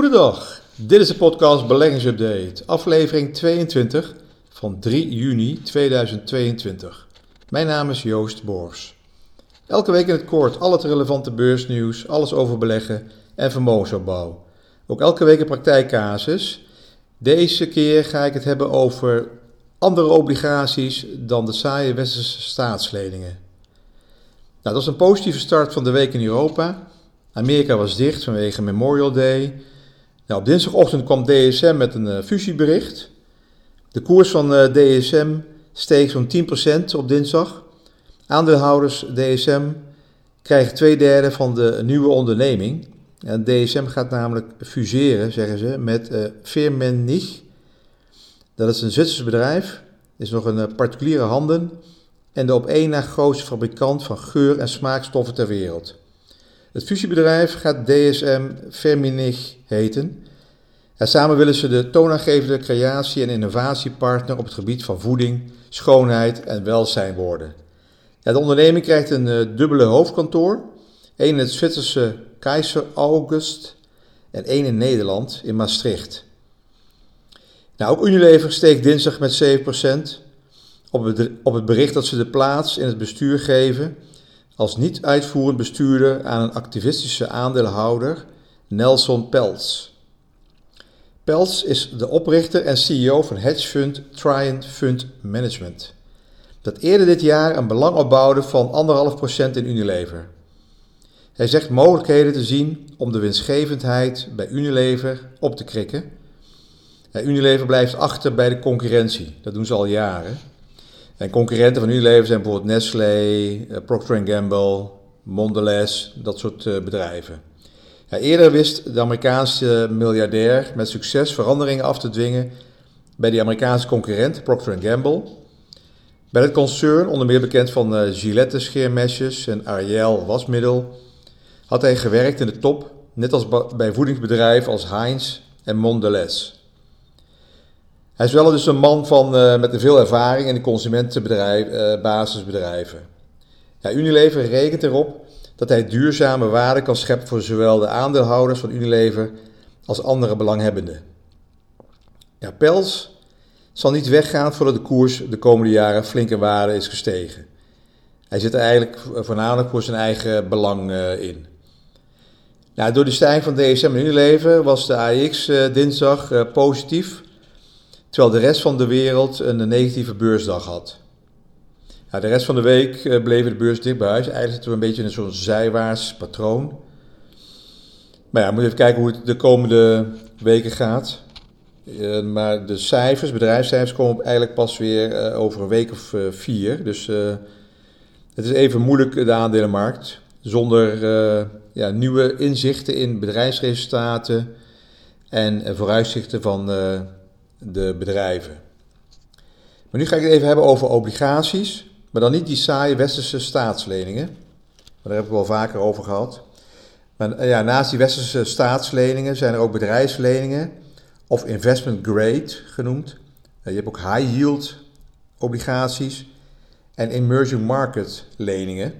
Goedendag, dit is de podcast Beleggingsupdate, aflevering 22 van 3 juni 2022. Mijn naam is Joost Boors. Elke week in het kort al het relevante beursnieuws, alles over beleggen en vermogensopbouw. Ook elke week een praktijkcasus. Deze keer ga ik het hebben over andere obligaties dan de saaie westerse staatsleningen. Nou, dat was een positieve start van de week in Europa. Amerika was dicht vanwege Memorial Day. Nou, op dinsdagochtend kwam DSM met een uh, fusiebericht. De koers van eh, DSM steeg zo'n 10% op dinsdag. Aandeelhouders DSM krijgen twee derde van de nieuwe onderneming. En DSM gaat namelijk fuseren, zeggen ze, met uh, Firmenich. Dat is een Zwitsers bedrijf, is nog een particuliere handen en de op één na grootste fabrikant van geur- en smaakstoffen ter wereld. Het fusiebedrijf gaat DSM Firmenich heten. En samen willen ze de toonaangevende creatie- en innovatiepartner op het gebied van voeding, schoonheid en welzijn worden. De onderneming krijgt een uh, dubbele hoofdkantoor. één in het Zwitserse Keizer August en één in Nederland, in Maastricht. Nou, ook Unilever steekt dinsdag met 7% op op het bericht dat ze de plaats in het bestuur geven als niet-uitvoerend bestuurder aan een activistische aandeelhouder, Nelson Peltz. Peltz is de oprichter en CEO van hedgefund Triant Fund Management, dat eerder dit jaar een belang opbouwde van 1,5% in Unilever. Hij zegt mogelijkheden te zien om de winstgevendheid bij Unilever op te krikken. Unilever blijft achter bij de concurrentie, dat doen ze al jaren. En concurrenten van Unilever zijn bijvoorbeeld Nestlé, eh, Procter Gamble, Mondelez, dat soort eh, bedrijven. Ja, eerder wist de Amerikaanse miljardair met succes veranderingen af te dwingen bij die Amerikaanse concurrent Procter Gamble. Bij het concern, onder meer bekend van uh, Gillette scheermesjes en Ariel wasmiddel, had hij gewerkt in de top, net als bij voedingsbedrijven als Heinz en Mondelez. Hij is wel dus een man van, uh, met veel ervaring in de consumentenbasisbedrijven. Uh, ja, Unilever rekent erop dat hij duurzame waarde kan scheppen voor zowel de aandeelhouders van Unilever als andere belanghebbenden. Ja, Pels zal niet weggaan voordat de koers de komende jaren flink in waarde is gestegen. Hij zit er eigenlijk voornamelijk voor zijn eigen belang in. Nou, door de stijging van DSM en Unilever was de uh, dinsdag positief terwijl de rest van de wereld een negatieve beursdag had. de rest van de week eh, bleven de beurs dicht bij huis. Eigenlijk zitten we een beetje in zo'n zijwaarts patroon. Maar ja, we moeten even kijken hoe het de komende weken gaat. Uh, maar de cijfers, bedrijfscijfers, komen eigenlijk pas weer uh, over een week of vier. Dus het is even moeilijk, de aandelenmarkt. Zonder ja, nieuwe inzichten in bedrijfsresultaten en vooruitzichten van de bedrijven. Maar nu ga ik het even hebben over obligaties, maar dan niet die saaie westerse staatsleningen. Daar heb ik wel vaker over gehad. Maar eh, ja, naast die westerse staatsleningen zijn er ook bedrijfsleningen, of investment grade genoemd. Je hebt ook high yield obligaties en emerging market leningen.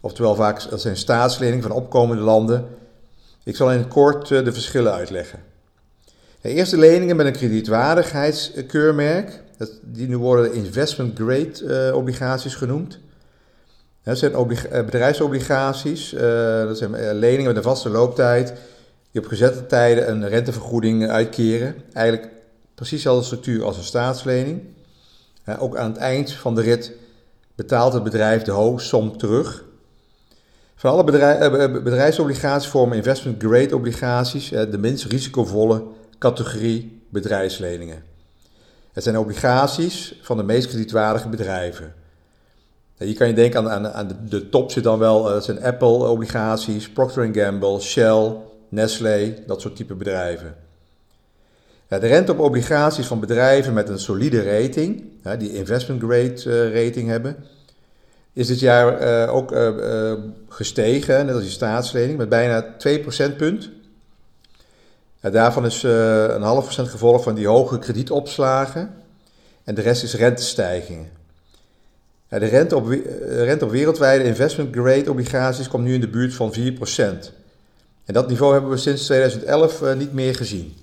Oftewel vaak dat zijn staatsleningen van opkomende landen. Ik zal in het kort eh, de verschillen uitleggen. Eerste leningen met een kredietwaardigheidskeurmerk, die nu worden investment grade uh, obligaties genoemd. Dat zijn eh, bedrijfsobligaties, uh, dat zijn leningen met een vaste looptijd, die op gezette tijden een rentevergoeding uitkeren. Eigenlijk precies dezelfde structuur als een staatslening. ook aan het eind van de rit betaalt het bedrijf de hoogsom terug. Van alle bedrijfsobligaties vormen investment grade obligaties de minst risicovolle categorie bedrijfsleningen. Het zijn obligaties van de meest kredietwaardige bedrijven. Hier kan je denken aan, aan, aan de, top zit dan wel, eh, dat zijn Apple-obligaties, Procter Gamble, Shell, Nestlé, dat soort type bedrijven. de rente op obligaties van bedrijven met een solide rating, die investment grade eh, rating hebben, is dit jaar eh, ook gestegen, net als die staatslening, met bijna 2 procentpunt daarvan is uh, een half procent gevolg van die hoge kredietopslagen. En de rest is rentestijgingen. de rente op, rente op wereldwijde investment grade obligaties komt nu in de buurt van 4%. En dat niveau hebben we sinds 2011 uh, niet meer gezien.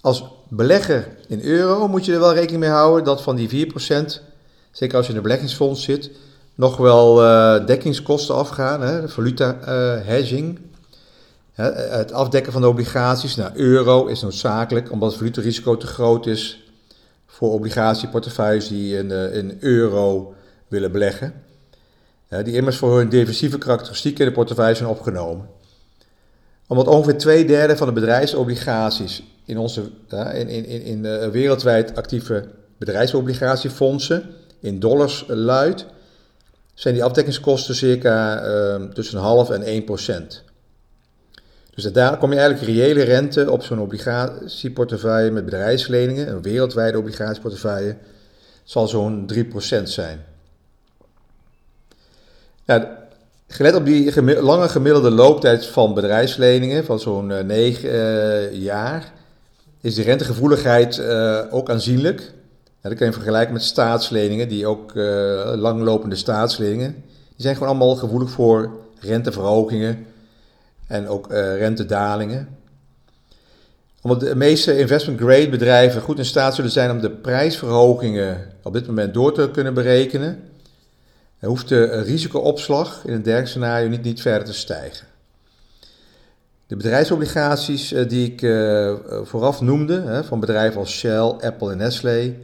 Als belegger in euro moet je er wel rekening mee houden dat van die 4%, zeker als je in een beleggingsfonds zit, nog wel dekkingskosten afgaan, hè, valuta uh, hedging. Het afdekken van de obligaties naar euro is noodzakelijk omdat het valutarisico te groot is voor obligatieportefeuilles die in, uh, in euro willen beleggen. Die immers voor hun defensieve karakteristieken in de portefeuille zijn opgenomen. Omdat ongeveer twee derde van de bedrijfsobligaties in onze in, in, in, wereldwijd actieve bedrijfsobligatiefondsen in dollars luidt, zijn die afdekkingskosten circa uh, tussen een half en 1 procent. Dus daar kom je eigenlijk reële rente op zo'n obligatieportefeuille met bedrijfsleningen, een wereldwijde obligatieportefeuille, zal zo'n 3% zijn. Ja, gelet op die lange gemiddelde looptijd van bedrijfsleningen, van zo'n 9 uh, uh, jaar, is de rentegevoeligheid uh, ook aanzienlijk. Ja, dat kan je vergelijken met staatsleningen, die ook langlopende staatsleningen, die zijn gewoon allemaal gevoelig voor renteverhogingen en ook uh, rentedalingen. Omdat de meeste investment grade bedrijven goed in staat zullen zijn om de prijsverhogingen op dit moment door te kunnen berekenen, hoeft de risicoopslag in een dergelijk scenario niet, niet verder te stijgen. De bedrijfsobligaties die ik vooraf noemde, van bedrijven als Shell, Apple en Nestlé,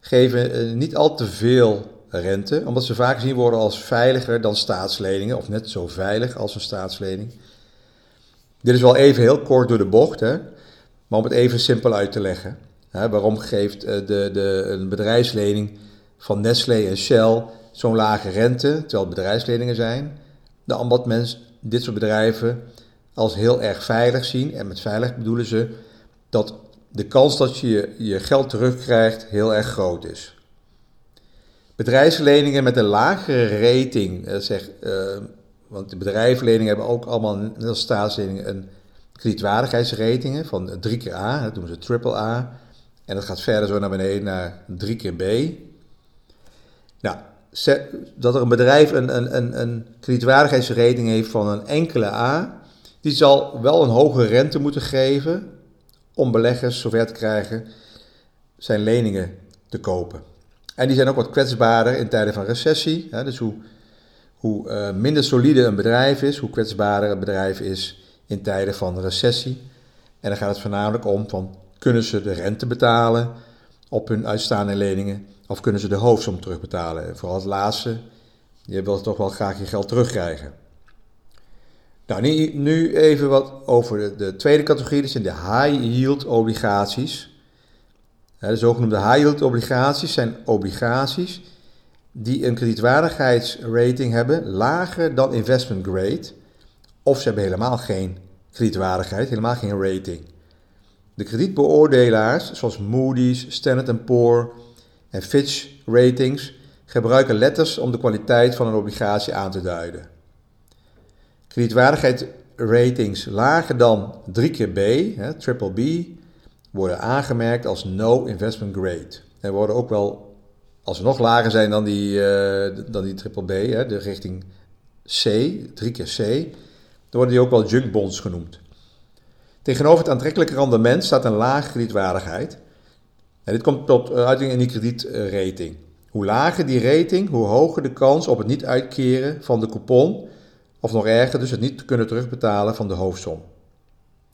geven niet al te veel rente, omdat ze vaak gezien worden als veiliger dan staatsleningen, of net zo veilig als een staatslening. Dit is wel even heel kort door de bocht, hè? maar om het even simpel uit te leggen. Hè? Waarom geeft de, de, een bedrijfslening van Nestlé en Shell zo'n lage rente, terwijl het bedrijfsleningen zijn? Nou, omdat mensen dit soort bedrijven als heel erg veilig zien. En met veilig bedoelen ze dat de kans dat je je geld terugkrijgt heel erg groot is. Bedrijfsleningen met een lagere rating, eh, zeg, uh, want de bedrijfsleningen hebben ook allemaal, net als staatsleningen, een kredietwaardigheidsratingen van 3 keer A, dat noemen ze triple A. En dat gaat verder zo naar beneden naar 3 keer B. Nou, dat er een bedrijf een, een, een, een kredietwaardigheidsrating heeft van een enkele A, die zal wel een hogere rente moeten geven om beleggers zover te krijgen zijn leningen te kopen. En die zijn ook wat kwetsbaarder in tijden van recessie. Dus hoe, hoe uh, minder solide een bedrijf is, hoe kwetsbaarder een bedrijf is in tijden van recessie. En dan gaat het voornamelijk om van kunnen ze de rente betalen op hun uitstaande leningen of kunnen ze de hoofdsom terugbetalen. En vooral het laatste, je wilt toch wel graag je geld terugkrijgen. Nou, nu, nu even wat over de, de, tweede categorie, dat zijn de high yield obligaties. De zogenoemde high yield obligaties zijn obligaties die een kredietwaardigheidsrating hebben lager dan investment grade, of ze hebben helemaal geen kredietwaardigheid, helemaal geen rating. De kredietbeoordelaars, zoals Moody's, Standard Poor en Fitch Ratings, gebruiken letters om de kwaliteit van een obligatie aan te duiden. Kredietwaardigheidsratings lager dan 3 keer B, triple B, worden aangemerkt als no investment grade. En worden ook wel, als ze nog lager zijn dan die, uh, dan die triple B, hè, de richting C, 3 keer C, dan worden die ook wel junk bonds genoemd. Tegenover het aantrekkelijke rendement staat een lage kredietwaardigheid. En dit komt tot uiting in die kredietrating. Hoe lager die rating, hoe hoger de kans op het niet uitkeren van de coupon of nog erger, dus het niet kunnen terugbetalen van de hoofdsom.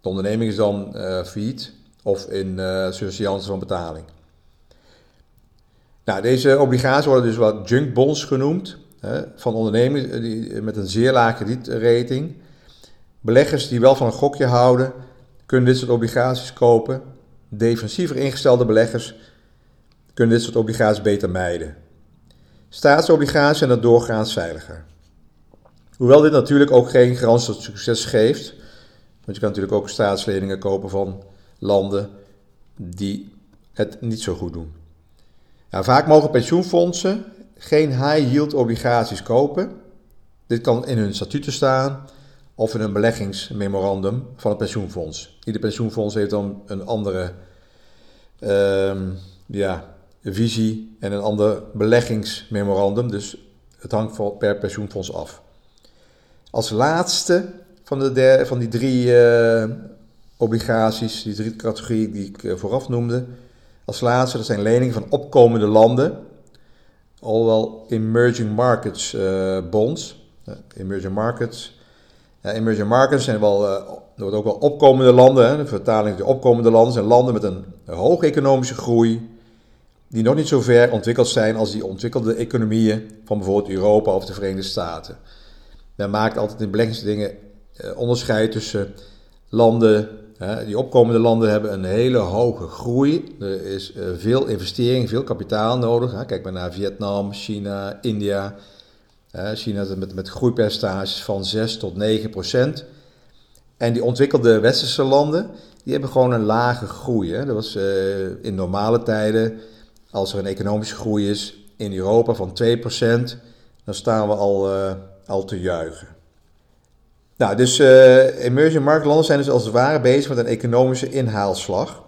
De onderneming is dan uh, failliet of in uh, van betaling. Nou, deze obligaties worden dus wat junk bonds genoemd, hè, van ondernemingen die, met een zeer lage kredietrating. Beleggers die wel van een gokje houden, kunnen dit soort obligaties kopen. Defensiever ingestelde beleggers kunnen dit soort obligaties beter mijden. Staatsobligaties zijn er doorgaans veiliger. Hoewel dit natuurlijk ook geen garantie tot succes geeft, want je kan natuurlijk ook staatsleningen kopen van landen die het niet zo goed doen. Vaak mogen pensioenfondsen geen high-yield obligaties kopen. Dit kan in hun statuten staan of in een beleggingsmemorandum van het pensioenfonds. Ieder pensioenfonds heeft dan een andere uh, ja, visie en een ander beleggingsmemorandum. Dus het hangt per pensioenfonds af. Als laatste van, de van die drie uh, obligaties, die drie categorieën die ik vooraf noemde. Als laatste, dat zijn leningen van opkomende landen. Alwel emerging markets bonds. emerging markets. emerging markets zijn wel, uh, wordt ook wel opkomende landen. Hè. De vertaling de opkomende landen zijn landen met een hoge economische groei die nog niet zo ver ontwikkeld zijn als die ontwikkelde economieën van bijvoorbeeld Europa of de Verenigde Staten. Men maakt altijd in beleggingsdingen eh, onderscheid tussen landen, die opkomende landen hebben een hele hoge groei. Er is eh, veel investering, veel kapitaal nodig. Kijk maar naar Vietnam, China, India. China met, met groeipercentages van 6 tot 9 procent. En die ontwikkelde westerse landen, die hebben gewoon een lage groei. Dat was uh, in normale tijden als er een economische groei is in Europa van 2%, dan staan we al, uh, al te juichen. Nou, dus uh, emerging marktlanden zijn dus als het ware bezig met een economische inhaalslag.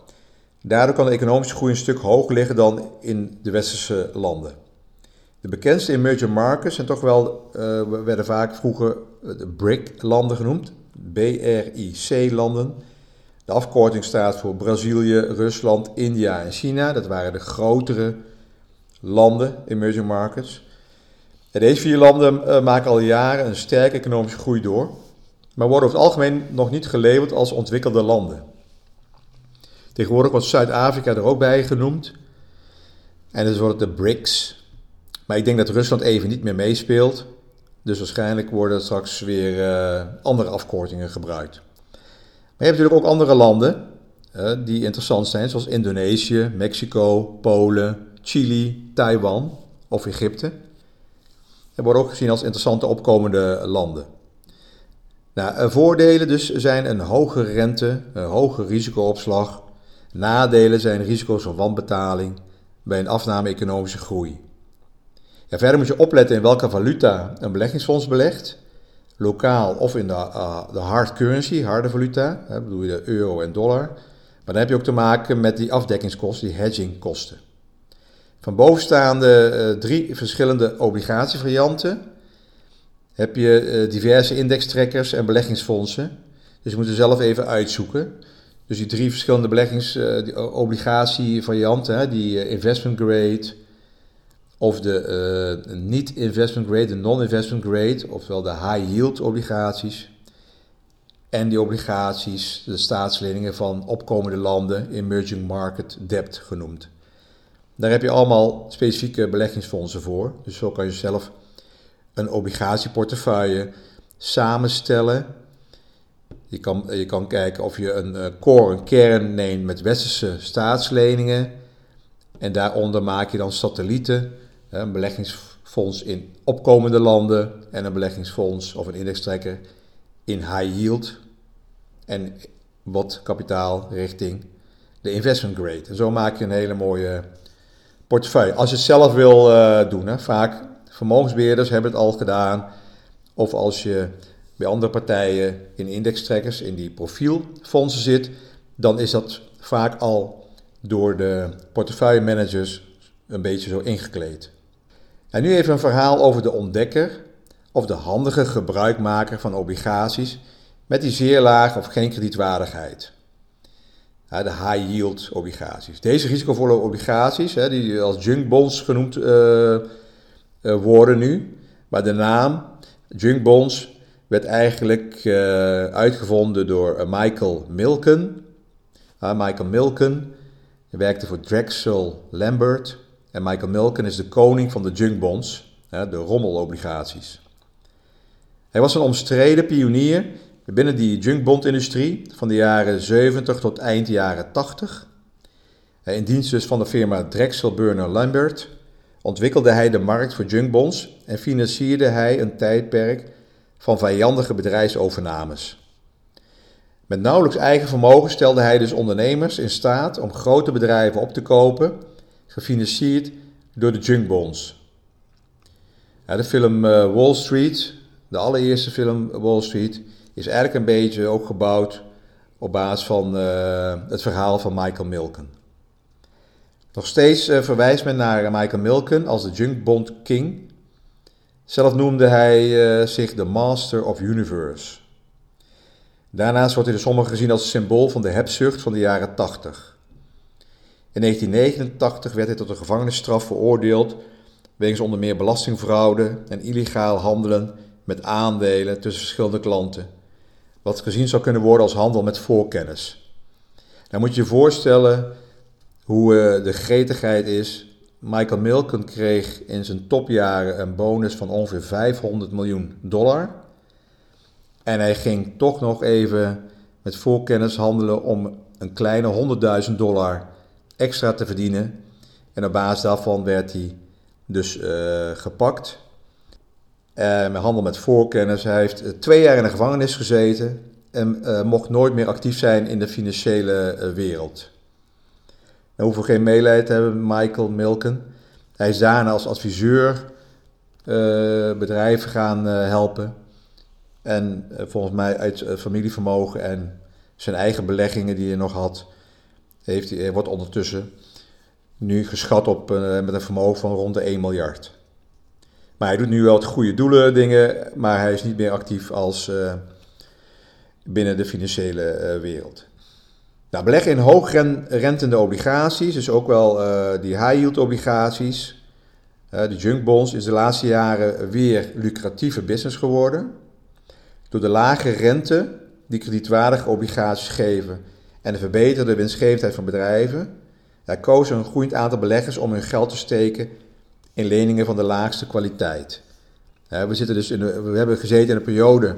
Daardoor kan de economische groei een stuk hoger liggen dan in de westerse landen. De bekendste emerging markets zijn toch wel, uh, werden vaak vroeger de BRIC-landen genoemd, BRIC-landen. De afkorting staat voor Brazilië, Rusland, India en China. Dat waren de grotere landen, emerging markets. Deze vier landen maken al jaren een sterke economische groei door, maar worden over het algemeen nog niet gelabeld als ontwikkelde landen. Tegenwoordig wordt Zuid-Afrika er ook bij genoemd. En dus wordt de BRICS. Maar ik denk dat Rusland even niet meer meespeelt. Dus waarschijnlijk worden straks weer uh, andere afkortingen gebruikt je hebt natuurlijk ook andere landen die interessant zijn, zoals Indonesië, Mexico, Polen, Chili, Taiwan of Egypte. Die worden ook gezien als interessante opkomende landen. Nou, voordelen dus zijn een hoge rente, een hoge risicoopslag. Nadelen zijn risico's van wanbetaling bij een afname economische groei. Ja, verder moet je opletten in welke valuta een beleggingsfonds belegt lokaal of in de, uh, de hard currency, harde valuta, hè, bedoel je de euro en dollar. Maar dan heb je ook te maken met die afdekkingskosten, die hedgingkosten. Van bovenstaande uh, drie verschillende obligatievarianten heb je uh, diverse indextrekkers en beleggingsfondsen. Dus je moet er zelf even uitzoeken. Dus die drie verschillende beleggingsobligatievarianten, die investment grade, of de niet-investment grade, de non-investment grade, ofwel de high-yield obligaties. En die obligaties, de staatsleningen van opkomende landen, emerging market debt genoemd. Daar heb je allemaal specifieke beleggingsfondsen voor. Dus zo kan je zelf een obligatieportefeuille samenstellen. Je kan, je kan kijken of je een uh, core, een kern neemt met westerse staatsleningen. En daaronder maak je dan satellieten een beleggingsfonds in opkomende landen en een beleggingsfonds of een indextrekker in high yield en wat kapitaal richting de investment grade. En zo maak je een hele mooie portefeuille. Als je het zelf wil uh, doen, hè, vaak vermogensbeheerders hebben het al gedaan. Of als je bij andere partijen in indextrekkers, in die profielfondsen zit, dan is dat vaak al door de portefeuillemanagers een beetje zo ingekleed. En nu even een verhaal over de ontdekker of de handige gebruikmaker van obligaties met die zeer lage of geen kredietwaardigheid. de high yield obligaties. Deze risicovolle obligaties, die als junk bonds genoemd uh, worden nu, maar de naam junk bonds werd eigenlijk uh, uitgevonden door Michael Milken. Michael Milken werkte voor Drexel Lambert en Michael Milken is de koning van de junkbonds, de rommelobligaties. Hij was een omstreden pionier binnen die junkbondindustrie van de jaren 70 tot eind jaren 80. In dienst dus van de firma Drexel Burner Lambert ontwikkelde hij de markt voor junkbonds en financierde hij een tijdperk van vijandige bedrijfsovernames. Met nauwelijks eigen vermogen stelde hij dus ondernemers in staat om grote bedrijven op te kopen gefinancierd door de junkbonds. De film uh, Wall Street, de allereerste film Wall Street, is eigenlijk een beetje ook gebouwd op basis van uh, het verhaal van Michael Milken. Nog steeds uh, verwijst men naar Michael Milken als de Junkbond King. Zelf noemde hij zich de Master of Universe. Daarnaast wordt hij door sommigen gezien als symbool van de hebzucht van de jaren 80. In 1989 werd hij tot een gevangenisstraf veroordeeld wegens onder meer belastingfraude en illegaal handelen met aandelen tussen verschillende klanten, wat gezien zou kunnen worden als handel met voorkennis. Nou moet je je voorstellen hoe uh, de gretigheid is. Michael Milken kreeg in zijn topjaren een bonus van ongeveer 500 miljoen dollar. En hij ging toch nog even met voorkennis handelen om een kleine 100.000 dollar extra te verdienen. En op basis daarvan werd hij dus uh, gepakt. Met handel met voorkennis. Hij heeft twee jaar in de gevangenis gezeten en mocht nooit meer actief zijn in de financiële wereld. We hoeven geen medelijden te hebben Michael Milken. Hij is daarna als adviseur bedrijven gaan helpen. En volgens mij uit familievermogen en zijn eigen beleggingen die hij nog had, heeft hij, wordt ondertussen nu geschat op met een vermogen van rond de 1 miljard. Maar hij doet nu wel het goede doelen dingen, maar hij is niet meer actief als binnen de financiële wereld. Nou, beleggen in hoogrentende obligaties, dus ook wel die high-yield obligaties, de junk bonds, is de laatste jaren weer lucratieve business geworden. Door de lage rente die kredietwaardige obligaties geven en de verbeterde winstgevendheid van bedrijven, daar kozen een groeiend aantal beleggers om hun geld te steken in leningen van de laagste kwaliteit. We, zitten dus in we hebben gezeten in een periode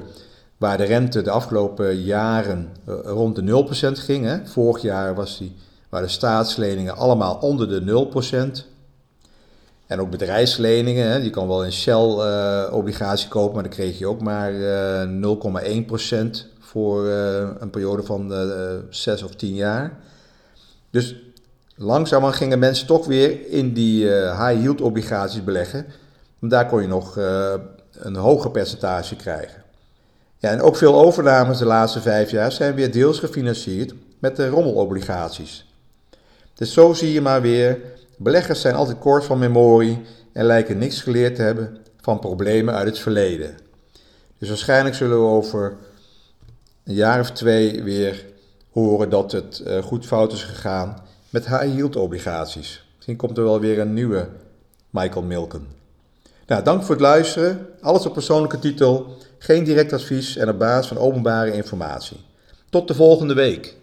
waar de rente de afgelopen jaren eh, rond de 0% ging. Hè. Vorig jaar was die, waren de staatsleningen allemaal onder de 0%. En ook bedrijfsleningen, hè, je kan wel een Shell-obligatie kopen, maar dan kreeg je ook maar uh, 0,1% voor een periode van uh, 6 of 10 jaar. Dus langzaamaan gingen mensen toch weer in die uh, high-yield obligaties beleggen. Want daar kon je nog een hoger percentage krijgen. Ja, en ook veel overnames de laatste vijf jaar zijn weer deels gefinancierd met de rommelobligaties. Dus zo zie je maar weer, beleggers zijn altijd kort van memorie en lijken niks geleerd te hebben van problemen uit het verleden. Dus waarschijnlijk zullen we over een jaar of twee weer horen dat het uh, goed fout is gegaan met high-yield obligaties. Misschien komt er wel weer een nieuwe Michael Milken. Nou, dank voor het luisteren. Alles op persoonlijke titel, geen direct advies en op basis van openbare informatie. Tot de volgende week.